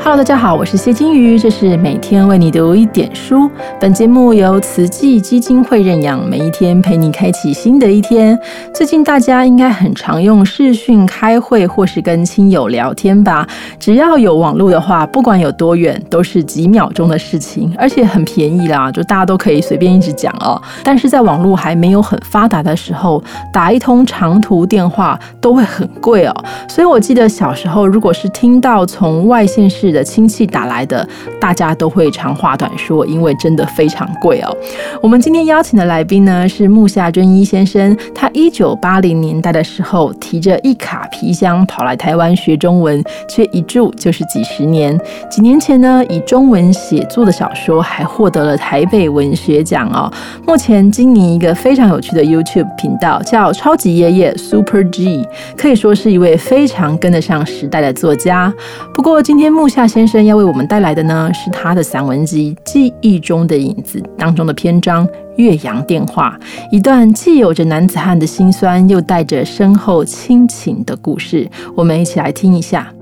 Hello，大家好，我是谢金鱼，这是每天为你读一点书。本节目由慈济基金会认养，每一天陪你开启新的一天。最近大家应该很常用视讯开会，或是跟亲友聊天吧？只要有网络的话，不管有多远，都是几秒钟的事情，而且很便宜啦，就大家都可以随便一直讲哦。但是在网络还没有很发达的时候，打一通长途电话都会很贵哦。所以我记得小时候，如果是听到从外县市的亲戚打来的，大家都会长话短说，因为真的非常贵哦。我们今天邀请的来宾呢是木下真一先生，他一九八零年代的时候提着一卡皮箱跑来台湾学中文，却一住就是几十年。几年前呢，以中文写作的小说还获得了台北文学奖哦。目前经营一个非常有趣的 YouTube 频道，叫超级爷爷 Super G，可以说是一位非常跟得上时代的作家。不过今天木下夏先生要为我们带来的呢，是他的散文集《记忆中的影子》当中的篇章《岳阳电话》，一段既有着男子汉的辛酸，又带着深厚亲情的故事。我们一起来听一下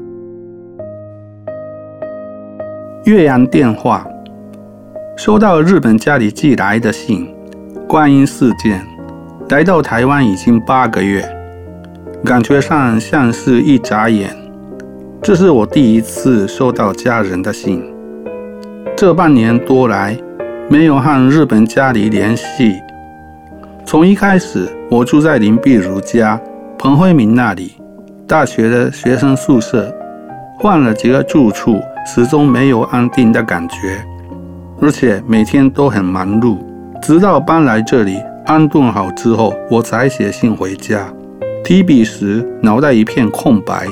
《岳阳电话》。收到日本家里寄来的信，观音事件，来到台湾已经八个月，感觉上像是一眨眼。这是我第一次收到家人的信。这半年多来，没有和日本家里联系。从一开始，我住在林碧如家、彭辉明那里，大学的学生宿舍，换了几个住处，始终没有安定的感觉，而且每天都很忙碌。直到搬来这里，安顿好之后，我才写信回家。提笔时，脑袋一片空白。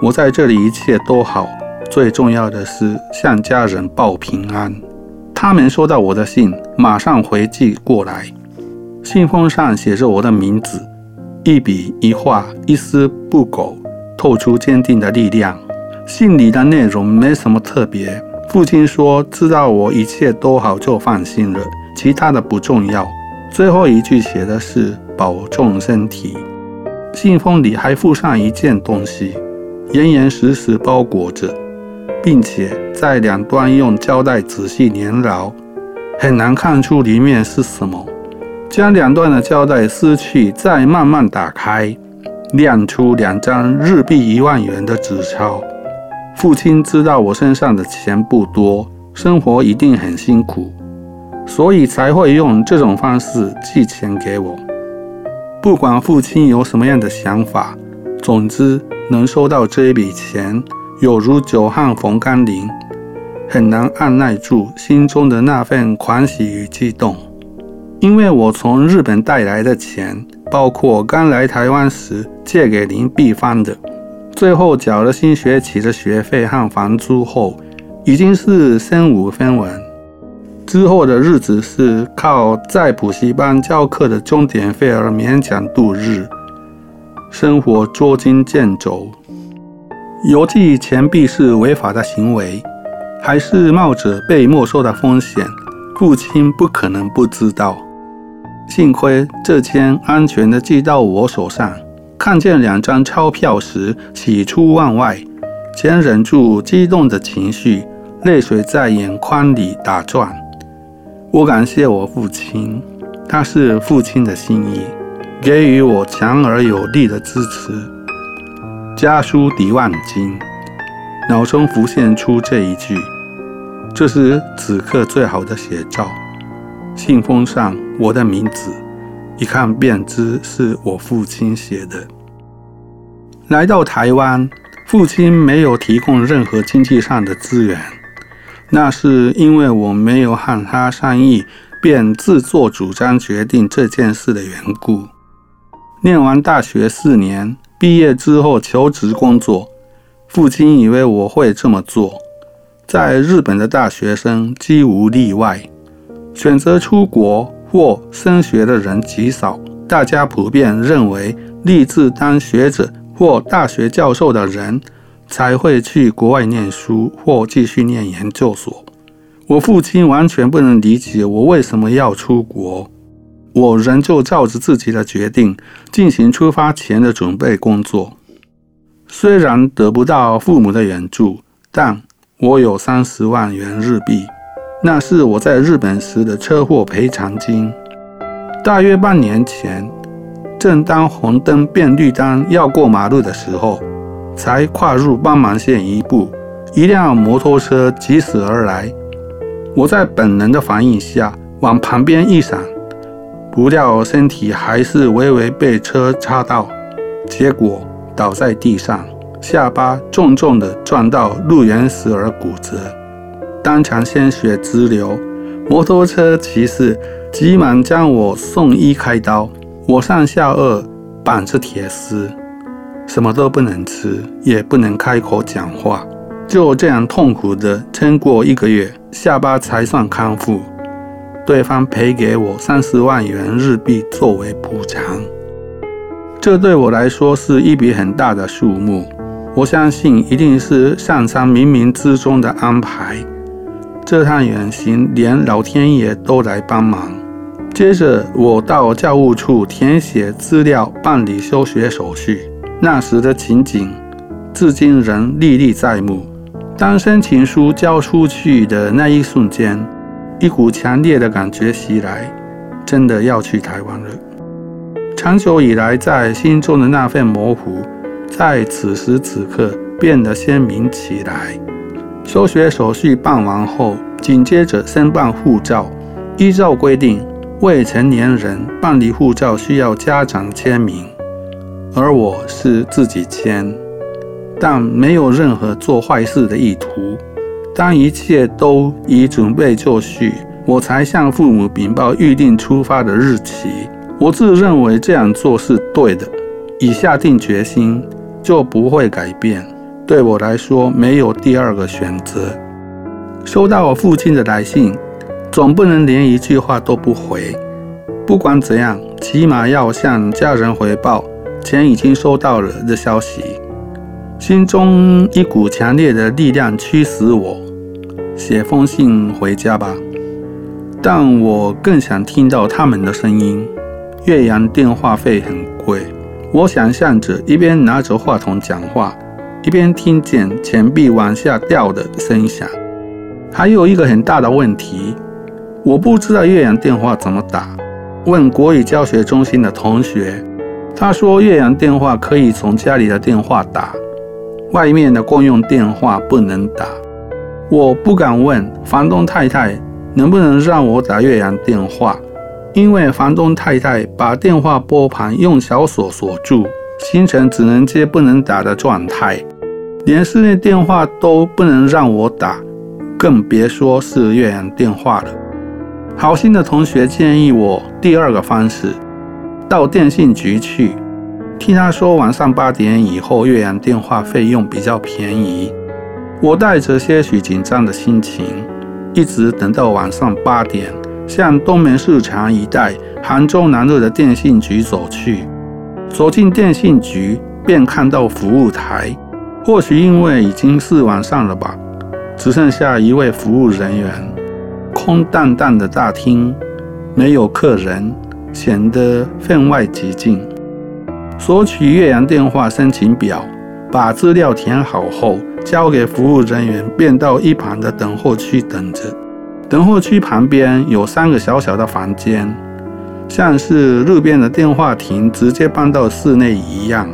我在这里一切都好，最重要的是向家人报平安。他们收到我的信，马上回寄过来。信封上写着我的名字，一笔一画，一丝不苟，透出坚定的力量。信里的内容没什么特别。父亲说：“知道我一切都好就放心了，其他的不重要。”最后一句写的是“保重身体”。信封里还附上一件东西。严严实实包裹着，并且在两端用胶带仔细粘牢，很难看出里面是什么。将两端的胶带撕去，再慢慢打开，亮出两张日币一万元的纸钞。父亲知道我身上的钱不多，生活一定很辛苦，所以才会用这种方式寄钱给我。不管父亲有什么样的想法，总之。能收到这一笔钱，有如久旱逢甘霖，很难按耐住心中的那份欢喜与激动。因为我从日本带来的钱，包括刚来台湾时借给林碧芳的，最后缴了新学期的学费和房租后，已经是身无分文。之后的日子是靠在补习班教课的钟点费而勉强度日。生活捉襟见肘，邮寄钱币是违法的行为，还是冒着被没收的风险？父亲不可能不知道。幸亏这钱安全的寄到我手上，看见两张钞票时喜出望外，先忍住激动的情绪，泪水在眼眶里打转。我感谢我父亲，他是父亲的心意。给予我强而有力的支持。家书抵万金，脑中浮现出这一句，这是此刻最好的写照。信封上我的名字，一看便知是我父亲写的。来到台湾，父亲没有提供任何经济上的资源，那是因为我没有和他商议，便自作主张决定这件事的缘故。念完大学四年，毕业之后求职工作，父亲以为我会这么做。在日本的大学生几无例外，选择出国或升学的人极少。大家普遍认为，立志当学者或大学教授的人才会去国外念书或继续念研究所。我父亲完全不能理解我为什么要出国。我仍旧照着自己的决定进行出发前的准备工作。虽然得不到父母的援助，但我有三十万元日币，那是我在日本时的车祸赔偿金。大约半年前，正当红灯变绿灯要过马路的时候，才跨入斑马线一步，一辆摩托车疾驶而来。我在本能的反应下往旁边一闪，不料身体还是微微被车擦到，结果倒在地上。下巴重重地撞到路缘石而骨折，当场鲜血直流。摩托车骑士急忙将我送医开刀。我上下颚绑着铁丝，什么都不能吃，也不能开口讲话，就这样痛苦地撑过一个月，下巴才算康复。对方赔给我三十万元日币作为补偿，这对我来说是一笔很大的数目。我相信一定是上苍冥冥之中的安排。这趟远行连老天爷都来帮忙。接着，我到教务处填写资料，办理休学手续。那时的情景，至今仍历历在目。当申请书交出去的那一瞬间，一股强烈的感觉袭来，真的要去台湾了。长久以来在心中的那份模糊。在此时此刻变得鲜明起来。休学手续办完后，紧接着申办护照。依照规定，未成年人办理护照需要家长签名，而我是自己签，但没有任何做坏事的意图。当一切都已准备就绪，我才向父母禀报预定出发的日期。我自认为这样做是对的，已下定决心。就不会改变。对我来说，没有第二个选择。收到我父亲的来信，总不能连一句话都不回。不管怎样，起码要向家人回报钱已经收到了的消息。心中一股强烈的力量驱使我写封信回家吧。但我更想听到他们的声音。岳阳电话费很贵。我想象着一边拿着话筒讲话，一边听见钱币往下掉的声响。还有一个很大的问题，我不知道岳阳电话怎么打。问国语教学中心的同学，他说岳阳电话可以从家里的电话打，外面的公用电话不能打。我不敢问房东太太能不能让我打岳阳电话。因为房东太太把电话拨盘用小锁锁住，形成只能接不能打的状态，连室内电话都不能让我打，更别说是岳阳电话了。好心的同学建议我第二个方式，到电信局去，听他说晚上八点以后岳阳电话费用比较便宜。我带着些许紧张的心情，一直等到晚上八点。向东门市场一带杭州南路的电信局走去，走进电信局，便看到服务台。或许因为已经是晚上了吧，只剩下一位服务人员。空荡荡的大厅，没有客人，显得分外寂静。索取岳阳电话申请表，把资料填好后，交给服务人员，便到一旁的等候区等着。等候区旁边有三个小小的房间，像是路边的电话亭直接搬到室内一样。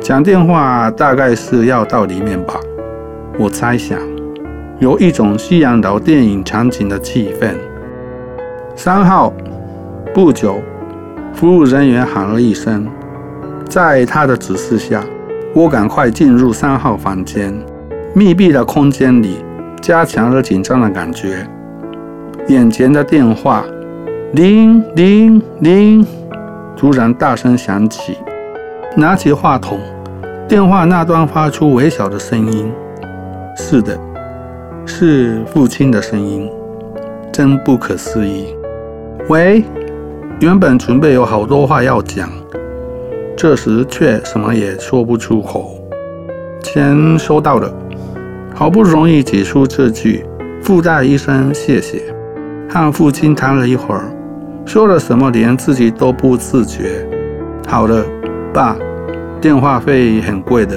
讲电话大概是要到里面吧，我猜想，有一种西洋老电影场景的气氛。三号。不久，服务人员喊了一声，在他的指示下，我赶快进入三号房间。密闭的空间里，加强了紧张的感觉。眼前的电话，铃铃铃，突然大声响起。拿起话筒，电话那端发出微小的声音。是的，是父亲的声音，真不可思议。喂，原本准备有好多话要讲，这时却什么也说不出口。钱收到了，好不容易挤出这句“附带一声谢谢”，和父亲谈了一会儿，说了什么连自己都不自觉。好了，爸，电话费很贵的。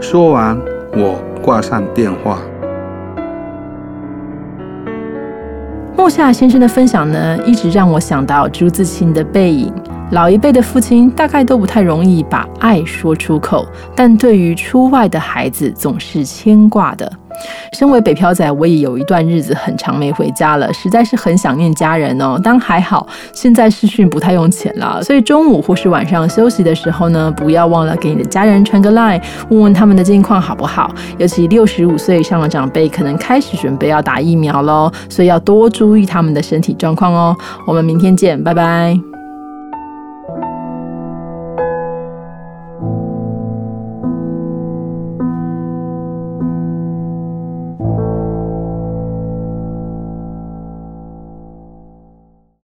说完，我挂上电话。木下先生的分享呢，一直让我想到朱自清的背影。老一辈的父亲大概都不太容易把爱说出口，但对于出外的孩子总是牵挂的。身为北漂仔，我也有一段日子很长没回家了，实在是很想念家人哦。当还好，现在视讯不太用钱了，所以中午或是晚上休息的时候呢，不要忘了给你的家人传个 line，问问他们的近况好不好。尤其六十五岁以上的长辈，可能开始准备要打疫苗喽，所以要多注意他们的身体状况哦。我们明天见，拜拜。